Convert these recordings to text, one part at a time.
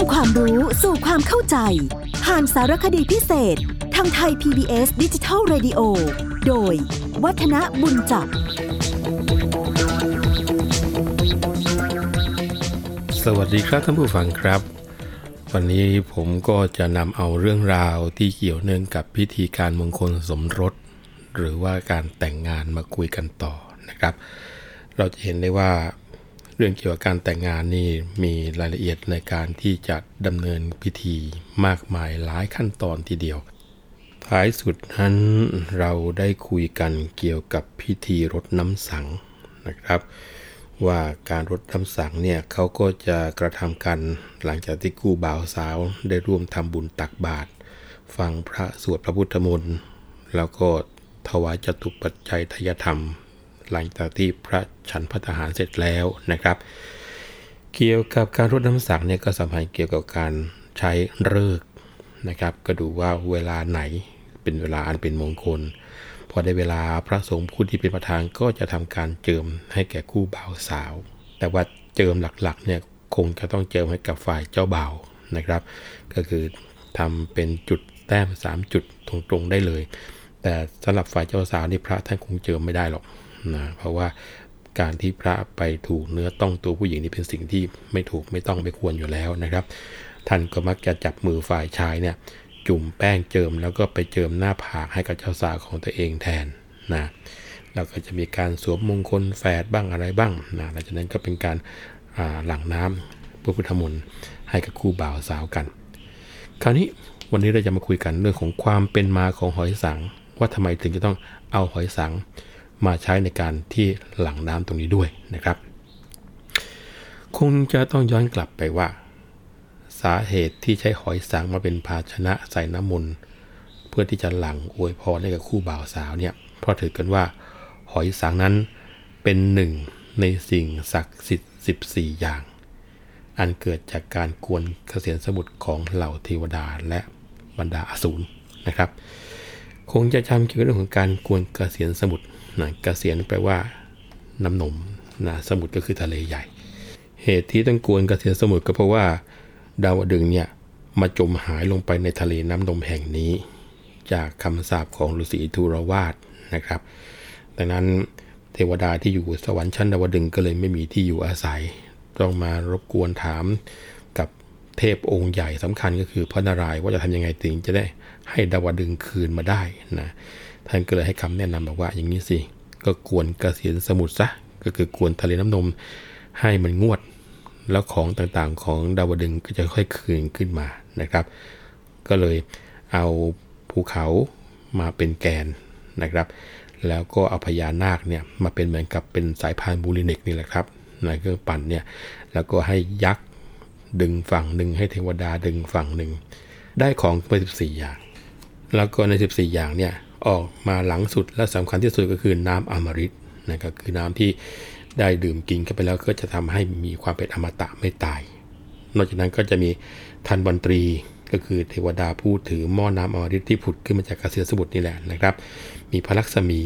ำความรู้สู่ความเข้าใจ ผ่านสารคดีพิเศษ ทางไทย PBS ดิจิทัล Radio โดย วัฒนบุญจับ สวัสดีครับท่านผู้ฟังครับ วันนี้ผมก็จะนำเอาเรื่องราวที่เกี่ยวเนื่องกับพิธีการมงคลสมรส หรือว่าการแต่งงานมาคุยกันต่อนะครับ เราจะเห็นได้ว่า รื่องเกี่ยวกับการแต่งงานนี่มีรายละเอียดในการที่จะดำเนินพิธีมากมายหลายขั้นตอนทีเดียว ท้ายสุดนั้นเราได้คุยกันเกี่ยวกับพิธีรดน้ำสังนะครับ ว่าการรดน้ำสังเนี่ยเขาก็จะกระทำกันหลังจากที่คู่บ่าวสาวได้ร่วมทำบุญตักบาตรฟังพระสวดพระพุทธมนต์แล้วก็ถวายจตุปัจจัยทายธรรม หลังจากที่พระฉันพัฒหารเสร็จแล้วนะครับ เกี่ยวกับการรดน้ำสังเนี่ยก็สัมพันธ์เกี่ยวกับการใช้เลิกนะครับ ก็ดูว่าเวลาไหนเป็นเวลาอันเป็นมงคล พอได้เวลาพระสงฆ์ผู้ที่เป็นประธานก็จะทำการเจิมให้แก่คู่บ่าวสาว แต่ว่าเจิมหลักๆเนี่ยคงจะต้องเจิมให้กับฝ่ายเจ้าบ่าวนะครับ ก็คือทำเป็นจุดแต้ม 3 จุดตรงๆได้เลย แต่สำหรับฝ่ายเจ้าสาวนี่พระท่านคงเจิมไม่ได้หรอก นะเพราะว่าการที่พระไปถูกเนื้อต้องตัวผู้หญิงนี่เป็นสิ่งที่ไม่ถูกไม่ต้องไม่ควรอยู่แล้วนะครับ ท่านก็มักจะจับมือฝ่ายชายเนี่ยจุ่มแป้งเจิมแล้วก็ไปเจิมหน้าผากให้กับเจ้าสาวของตัวเองแทนนะแล้วก็จะมีการสวมมงคลแฝดบ้างอะไรบ้างนะหลังจากนั้นก็เป็นการหลั่งน้ำพระพุทธมนต์ให้กับคู่บ่าวสาวกัน คราวนี้วันนี้เราจะมาคุยกันเรื่องของความเป็นมาของหอยสัง ว่าทำไมถึงจะต้องเอาหอยสัง มาใช้ในการที่หลังน้ำตรงนี้ด้วยนะครับ คงจะต้องย้อนกลับไปว่า สาเหตุที่ใช้หอยสังมาเป็นภาชนะใส่น้ำมนต์เพื่อที่จะหลั่งอวยพรให้กับคู่บ่าวสาวเนี่ยเพราะถือกันว่า หอยสังนั้นเป็นหนึ่งในสิ่งศักดิ์สิทธิ์14 อย่าง อันเกิดจากการกวนเกษียณสมุทรของเหล่าเทวดาและบรรดาอสูรนะครับ คงจะจำเกี่ยวกับเรื่องของการกวนเกษียณสมุทร นะเกษียณแปลว่าน้ำนมนะสมุทรก็คือทะเลใหญ่ เหตุที่ต้องกวนเกษียณสมุทรก็เพราะว่า ดาวดึงเนี่ยมาจมหายลงไปในทะเลน้ำนมแห่งนี้ จากคำสาปของฤาษีทูรวาสนะครับ ดังนั้นเทวดาที่อยู่สวรรค์ชั้นดาวดึงก็เลยไม่มีที่อยู่อาศัย ต้องมารบกวนถามกับเทพองค์ใหญ่สำคัญก็คือพระนารายณ์ว่าจะทำยังไงถึงจะได้ให้ดาวดึงคืนมาได้นะ ท่านก็เลยให้คำแนะนำบอกว่าอย่างนี้สิ ก็กวนกระเสียนสมุทรซะ ก็คือกวนทะเลน้ำนมให้มันงวด แล้วของต่างๆของดาวดึงก็จะค่อยคืนขึ้นมานะครับ ก็เลยเอาภูเขามาเป็นแกนนะครับ แล้วก็เอาพญานาคเนี่ยมาเป็นเหมือนกับเป็นสายพานบูริเนกนี่แหละครับในเครื่องปั่นเนี่ย แล้วก็ให้ยักษ์ดึงฝั่งหนึ่งให้เทวดาดึงฝั่งหนึ่ง ได้ของไป14 อย่าง แล้วก็ใน 14 อย่างเนี่ย ออกมาหลังสุดและสำคัญที่สุดก็คือน้ำอมฤตนะครับคือน้ำที่ได้ดื่มกินกันไปแล้วก็จะทำให้มีความเป็นอมตะไม่ตาย นอกจากนั้นก็จะมีทันบันตรีก็คือเทวดาผู้ถือหม้อน้ำอมฤตที่ผุดขึ้นมาจากกระเสือสมุทรนี่แหละนะครับ มีพระลักษมี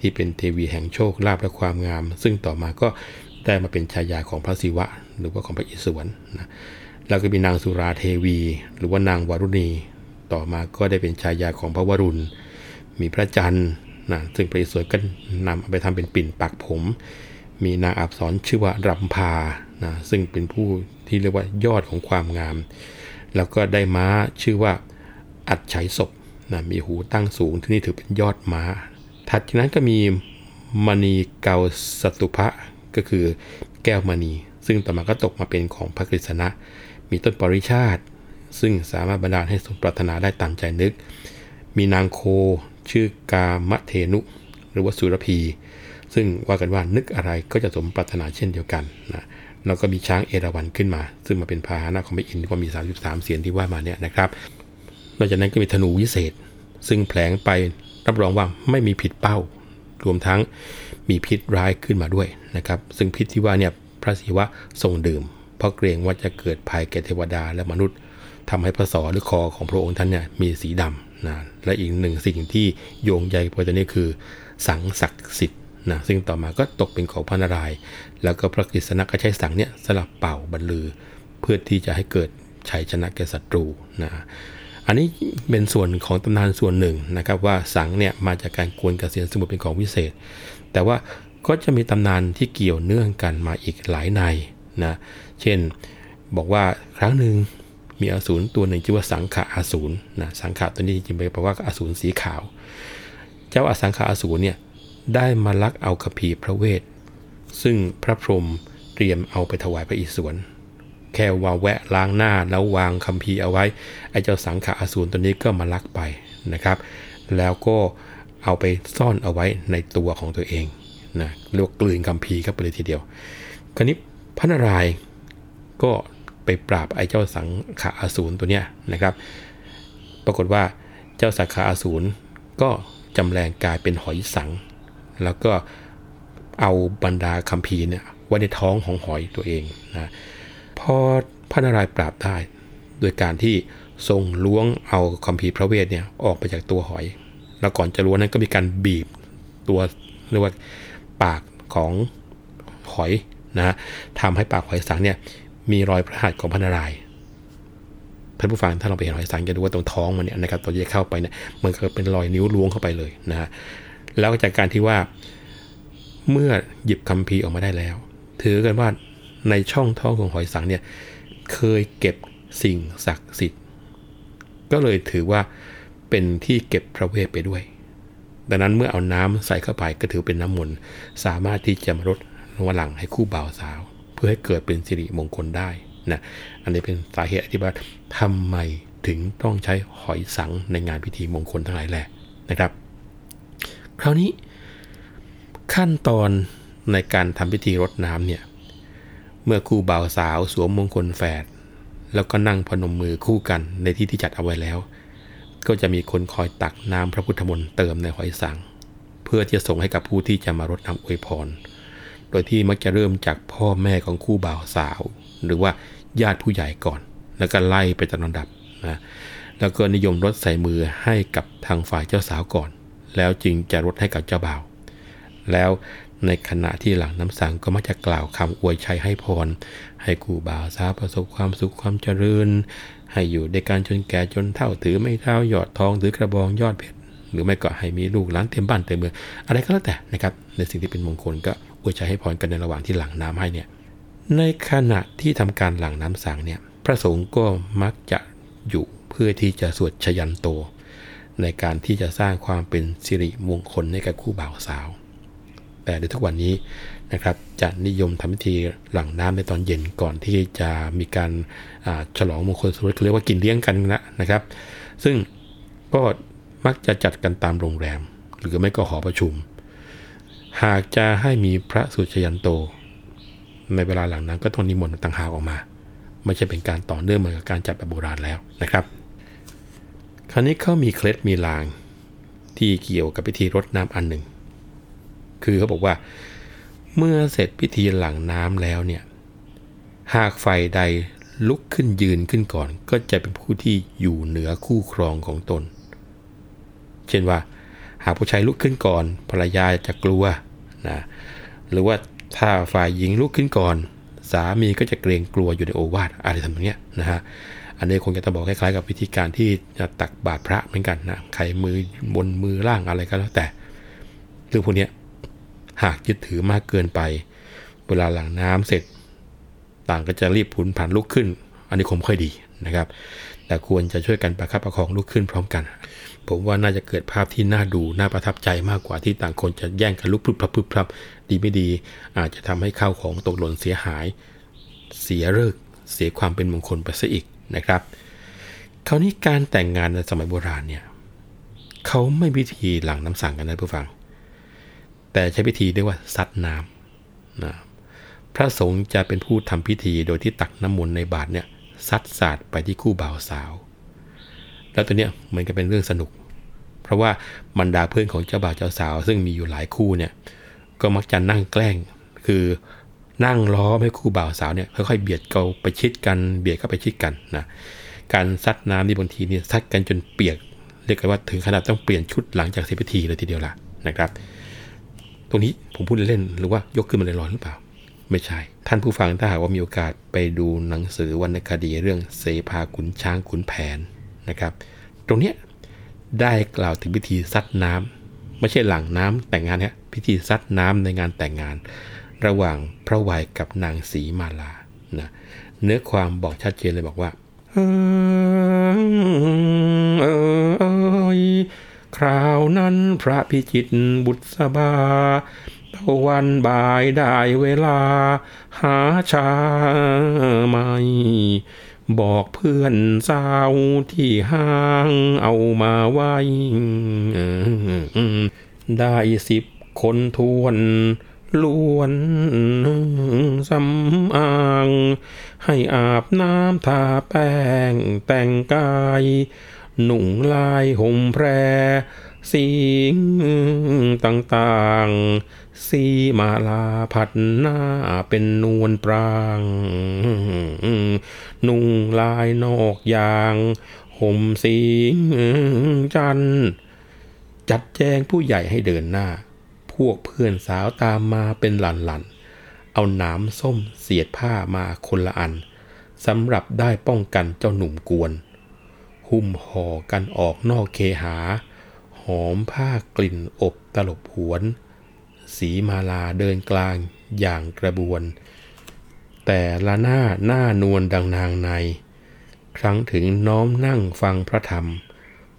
ที่เป็นเทวีแห่งโชคลาภและความงาม ซึ่งต่อมาก็ได้มาเป็นชายาของพระศิวะ หรือว่าของพระอิศวรนะแล้วก็มีนางสุราเทวี หรือว่านางวารุณี ต่อมาก็ได้เป็นชายาของพระวรุณ มีพระจันทร์นะซึ่งพระอิศวรก็นำเอาไปทำเป็นปิ่นปักผม มีนางอับสรชื่อว่ารำพานะซึ่งเป็นผู้ที่เรียกว่ายอดของความงาม แล้วก็ได้ม้าชื่อว่าอัดชัยศพนะมีหูตั้งสูงที่นี่ถือเป็นยอดม้า ถัดจากนั้นก็มีมณีเกาสตุภะก็คือแก้วมณี ซึ่งต่อมาก็ตกมาเป็นของพระกฤษณะ มีต้นปริชาติ ซึ่งสามารถบรรดาลให้สมปรารถนาได้ตามใจนึก มีนางโค ชื่อกามเทนุ หรือว่าสุรพี ซึ่งว่ากันว่านึกอะไรก็จะสมปรารถนาเช่นเดียวกันนะแล้วก็มีช้างเอราวัณขึ้นมา ซึ่งมาเป็นพาหนะของพระอินทร์ที่ว่ามี 33 เสียนที่ว่ามาเนี่ยนะครับนอกจากนั้นก็มีธนูวิเศษ ซึ่งแผลงไปรับรองว่าไม่มีผิดเป้า รวมทั้งมีพิษร้ายขึ้นมาด้วยนะครับ ซึ่งพิษที่ว่าเนี่ยพระศิวะทรงดื่ม เพราะเกรงว่าจะเกิดภัยแก่เทวดาและมนุษย์ทำให้พระศอหรือคอของพระองค์ท่านเนี่ยมีสีดำ นะและอีกหนึ่งสิ่งที่โยงใยไปตัวนี้คือ สังศักดิ์สิทธิ์นะซึ่งต่อมาก็ตกเป็นของพระนารายณ์แล้วก็พระกฤษณะก็ใช้สังเนี่ยสลับเป่าบรรลือ เพื่อที่จะให้เกิดชัยชนะแก่ศัตรูนะอันนี้เป็นส่วนของตำนานส่วนหนึ่งนะครับว่าสังเนี่ยมาจากการกวนเกษียณสมุทรเป็นของวิเศษ แต่ว่าก็จะมีตำนานที่เกี่ยวเนื่องกันมาอีกหลายในนะเช่นบอกว่าครั้งหนึ่ง มีอสูรตัวหนึ่งชื่อว่าสังขะอสูรนะสังขะตัวนี้จริงๆแปลว่าอสูรสีขาว เจ้าอสังขะอสูรเนี่ยได้มาลักเอาคพีพระเวท ซึ่งพระพรหมเตรียมเอาไปถวายพระอิศวรแค่ว่าแวะล้างหน้าแล้ววางคัมภีร์เอาไว้ไอ้เจ้าสังขะอสูรตัวนี้ก็มาลักไปนะครับ แล้วก็เอาไปซ่อนเอาไว้ในตัวของตัวเองนะเรียกกลืนคัมภีร์เข้าไปเลยทีเดียว คราวนี้พระนารายณ์ก็ ไปปราบไอ้เจ้าสังขะอสูรตัวเนี้ยนะครับ ปรากฏว่าเจ้าสังขะอสูรก็จำแรงกลายเป็นหอยสัง แล้วก็เอาบรรดาคัมภีร์เนี่ยไว้ในท้องของหอยตัวเองนะพอพระนารายณ์ปราบได้ โดยการที่ทรงล้วงเอาคัมภีร์พระเวทเนี่ยออกไปจากตัวหอย แล้วก่อนจะล้วงนั้นก็มีการบีบตัวเรียกว่าปากของหอยนะทำให้ปากหอยสังเนี่ย มีรอยพระหัตถ์ของพระนารายณ์ท่านผู้ฟังถ้าเราไปเห็นหอยสังจะดูว่าตรงท้องมันเนี่ยนะครับตอนที่เข้าไปเนี่ยมันก็เป็นรอยนิ้วล้วงเข้าไปเลยนะฮะแล้วจากการที่ว่าเมื่อหยิบคัมภีร์ออกมาได้แล้ว ถือกันว่าในช่องท้องของหอยสังเนี่ยเคยเก็บสิ่งศักดิ์สิทธิ์ ก็เลยถือว่าเป็นที่เก็บพระเวทไปด้วย ดังนั้นเมื่อเอาน้ำใส่เข้าไปก็ถือเป็นน้ำมนต์สามารถที่จะมารดวหลังให้คู่บ่าวสาว พื่อให้เกิดเป็นสิริมงคลได้นะอันนี้เป็นสาเหตุที่ว่าทำไมถึงต้องใช้หอยสังในงานพิธีมงคลทั้งหลายแหละนะครับ คราวนี้ขั้นตอนในการทำพิธีรดน้ำเนี่ย เมื่อคู่บ่าวสาวสวมมงคลแฝดแล้วก็นั่งพนมมือคู่กันในที่ที่จัดเอาไว้แล้ว ก็จะมีคนคอยตักน้ำพระพุทธมนต์เติมในหอยสัง เพื่อที่จะส่งให้กับผู้ที่จะมารดน้ำอวยพร โดยที่มักจะเริ่มจากพ่อแม่ของคู่บ่าวสาว หรือว่าญาติผู้ใหญ่ก่อน แล้วก็ไล่ไปตามลำดับนะแล้วก็นิยมรดใส่มือให้กับทางฝ่ายเจ้าสาวก่อน แล้วจึงจะรดให้กับเจ้าบ่าว แล้วในขณะที่หลังน้ำสังก็มักจะกล่าวคำอวยชัยให้พร ให้คู่บ่าวสาวประสบความสุขความเจริญ ให้อยู่ในการจนแก่จนเท่าถือไม่เท่าหยอดทองถือกระบองยอดเพชรหรือไม่ก็ให้มีลูกหลานเต็มบ้านเต็มเมืองอะไรก็แล้วแต่นะครับในสิ่งที่เป็นมงคลก็ อวยชัยให้พรกันในระหว่างที่หลังน้ำให้เนี่ยในขณะที่ทำการหลังน้ำสังเนี่ยพระสงฆ์ก็มักจะอยู่เพื่อที่จะสวดชยันโต ในการที่จะสร้างความเป็นสิริมงคลให้กับคู่บ่าวสาว แต่ในทุกวันนี้นะครับจะนิยมทำพิธีหลังน้ำในตอนเย็นก่อนที่จะมีการฉลองมงคลสมรสเรียกว่ากินเลี้ยงกันนะนะครับ ซึ่งก็มักจะจัดกันตามโรงแรม หรือไม่ก็หอประชุม หากจะให้มีพระสุชยันโต ในเวลาหลังนั้นก็ต้องนิมนต์ต่างหากออกมา ไม่ใช่เป็นการต่อเนื่องเหมือนกับการจัดแบบโบราณแล้วนะครับ คราวนี้เขามีเคล็ดมีลางที่เกี่ยวกับพิธีรดน้ำอันหนึ่ง คือเขาบอกว่า เมื่อเสร็จพิธีหลังน้ำแล้วเนี่ย หากฝ่ายใดลุกขึ้นยืนขึ้นก่อน ก็จะเป็นผู้ที่อยู่เหนือคู่ครองของตน เช่นว่า หากผู้ชายลุกขึ้นก่อน ภรรยาจะกลัวนะหรือว่าถ้าฝ่ายหญิงลุกขึ้นก่อน สามีก็จะเกรงกลัวอยู่ในโอวาทอะไรทำนองนี้นะฮะอันนี้คงจะต้องบอกคล้ายๆกับวิธีการที่จะตักบาตรพระเหมือนกันนะใครมือบนมือล่างอะไรก็แล้วแต่เรื่องพวกนี้หากยึดถือมากเกินไป เวลาหลังน้ำเสร็จ ต่างก็จะรีบพุนผ่านลุกขึ้น อันนี้คงค่อยดีนะครับ แต่ควรจะช่วยกันประคับประคองลุกขึ้นพร้อมกัน ผมว่าน่าจะเกิดภาพที่น่าดูน่าประทับใจมากกว่าที่ต่างคนจะแย่งกันลุกพรึบพรับพรึบพรับดีไม่ดี อาจจะทำให้ข้าวของตกหล่นเสียหาย เสียเลิกเสียความเป็นมงคลไปซะอีกนะครับ คราวนี้การแต่งงานในสมัยโบราณเนี่ยเขาไม่พิธีหลังน้ำสั่งกันนะผู้ฟัง แต่ใช้พิธีเรียกว่าซัดน้ำนะพระสงฆ์จะเป็นผู้ทำพิธีโดยที่ตักน้ำมนต์ในบาตรเนี่ยซัดสาดไปที่คู่บ่าวสาว แล้วตัวเนี้ยเหมือนกับเป็นเรื่องสนุก เพราะว่าบรรดาเพื่อนของเจ้าบ่าวเจ้าสาว ซึ่งมีอยู่หลายคู่เนี่ยก็มักจะนั่งแกล้ง คือนั่งล้อให้คู่บ่าวสาวเนี่ยค่อยๆเบียดเกาไปชิดกันเบียดเข้าไปชิดกันนะการซัดน้ำนี่บางทีเนี่ยซัดกันจนเปียก เรียกกันว่าถึงขนาดต้องเปลี่ยนชุดหลังจากเสร็จพิธีเลยทีเดียวล่ะนะครับ ตรงนี้ผมพูดเล่นหรือว่ายกขึ้นมาลอยๆหรือเปล่า ไม่ใช่ ท่านผู้ฟังถ้าหากว่ามีโอกาสไปดูหนังสือวรรณคดีเรื่องเสภาขุนช้างขุนแผนนะครับ ตรงเนี้ย ได้กล่าวถึงพิธีซัดน้ำไม่ใช่หลังน้ำแต่งงานเนี่พิธีซัดน้ำในงานแต่งงาน ระหว่างพระวัยกับนางสีมาลานะเนื้อความบอกชัดเจนเลยบอกว่าคราวนั้นพระพิจิตบุตรสบาตะวันบ่ายได้เวลา หาชาไม่ บอกเพื่อนสาวที่ห้างเอามาไว้ ได้สิบคนทวนล้วนสำอาง ให้อาบน้ำทาแป้งแต่งกาย หนุ่งลายห่มแพรสิงต่างๆ สีมาลาผัดหน้าเป็นนวลปราง นุ่งลายนอกยางห่มสิงจัน จัดแจงผู้ใหญ่ให้เดินหน้า พวกเพื่อนสาวตามมาเป็นหลันๆเอาหนามส้มเสียดผ้ามาคนละอันสำหรับได้ป้องกันเจ้าหนุ่มกวน หุ้มห่อกันออกนอกเคหา หอมผ้ากลิ่นอบตลบหวน สีมาลาเดินกลางอย่างกระบวน แต่ละหน้าหน้านวลดังนางใน ครั้งถึงน้อมนั่งฟังพระธรรม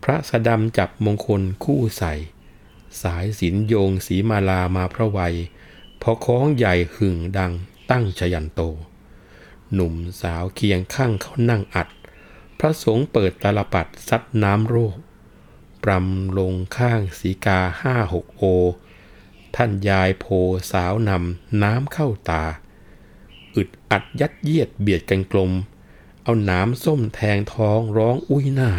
พระสดำจับมงคลคู่ใส่ สายสินโยงสีมาลามาพระไวยพอคล้องใหญ่หึ่งดังตั้งชยันโต หนุ่มสาวเคียงข้างเขานั่งอัด พระสงฆ์เปิดตาลปัดซัดน้ำโรคปรำลงข้างสีกาห้าหกโอ ท่านยายโพสาวนำน้ำเข้าตา อึดอัดยัดเยียดเบียดกันกลม เอาหนามส้มแทงท้องร้องอุ้ยหน้า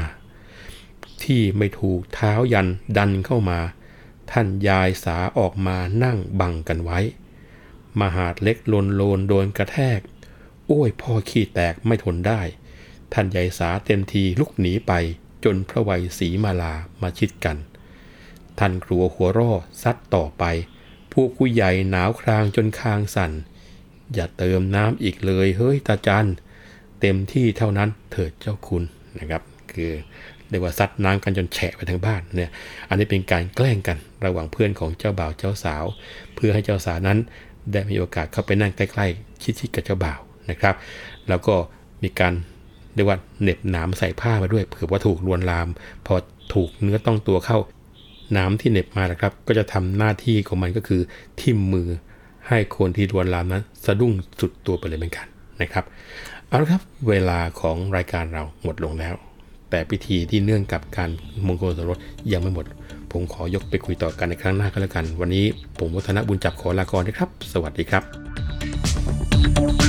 ที่ไม่ถูกเท้ายันดันเข้ามา ท่านยายสาออกมานั่งบังกันไว้ มหาดเล็กลนโลนโดนกระแทก โอ้ยพ่อขี้แตกไม่ทนได้ ท่านยายสาเต็มทีลุกหนีไปจนพระวัยศรีมาลามาชิดกัน ท่านกลัวหัวร่อซัดต่อไป พวกผู้ใหญ่หนาวครางจนคางสั่น อย่าเติมน้ำอีกเลยเฮ้ยตาจันเต็มที่เท่านั้นเถิดเจ้าคุณนะครับ คือเรียกว่าซัดน้ำกันจนแฉะไปทั้งบ้านเนี่ยอันนี้เป็นการแกล้งกันระหว่างเพื่อนของเจ้าบ่าวเจ้าสาว เพื่อให้เจ้าสาวนั้นได้มีโอกาสเข้าไปนั่งใกล้ๆชิดๆกับเจ้าบ่าวนะครับ แล้วก็มีการเรียกว่าเหน็บหนามใส่ผ้ามาด้วยเผื่อว่าถูกลวนลาม พอถูกเนื้อต้องตัวเข้า น้ำที่เหน็บมานะครับ ก็จะทำหน้าที่ของมันก็คือ ทิ่มมือให้คนที่ลวนลามนั้น สะดุ้งสุดตัวไปเลยเหมือนกันนะครับเอาละครับเวลาของรายการเราหมดลงแล้ว แต่พิธีที่เนื่องกับการมงคลสมรสยังไม่หมด ผมขอยกไปคุยต่อกันในครั้งหน้าก็แล้วกัน วันนี้ผมวัฒนบุญจับขอลาก่อนนะครับ สวัสดีครับ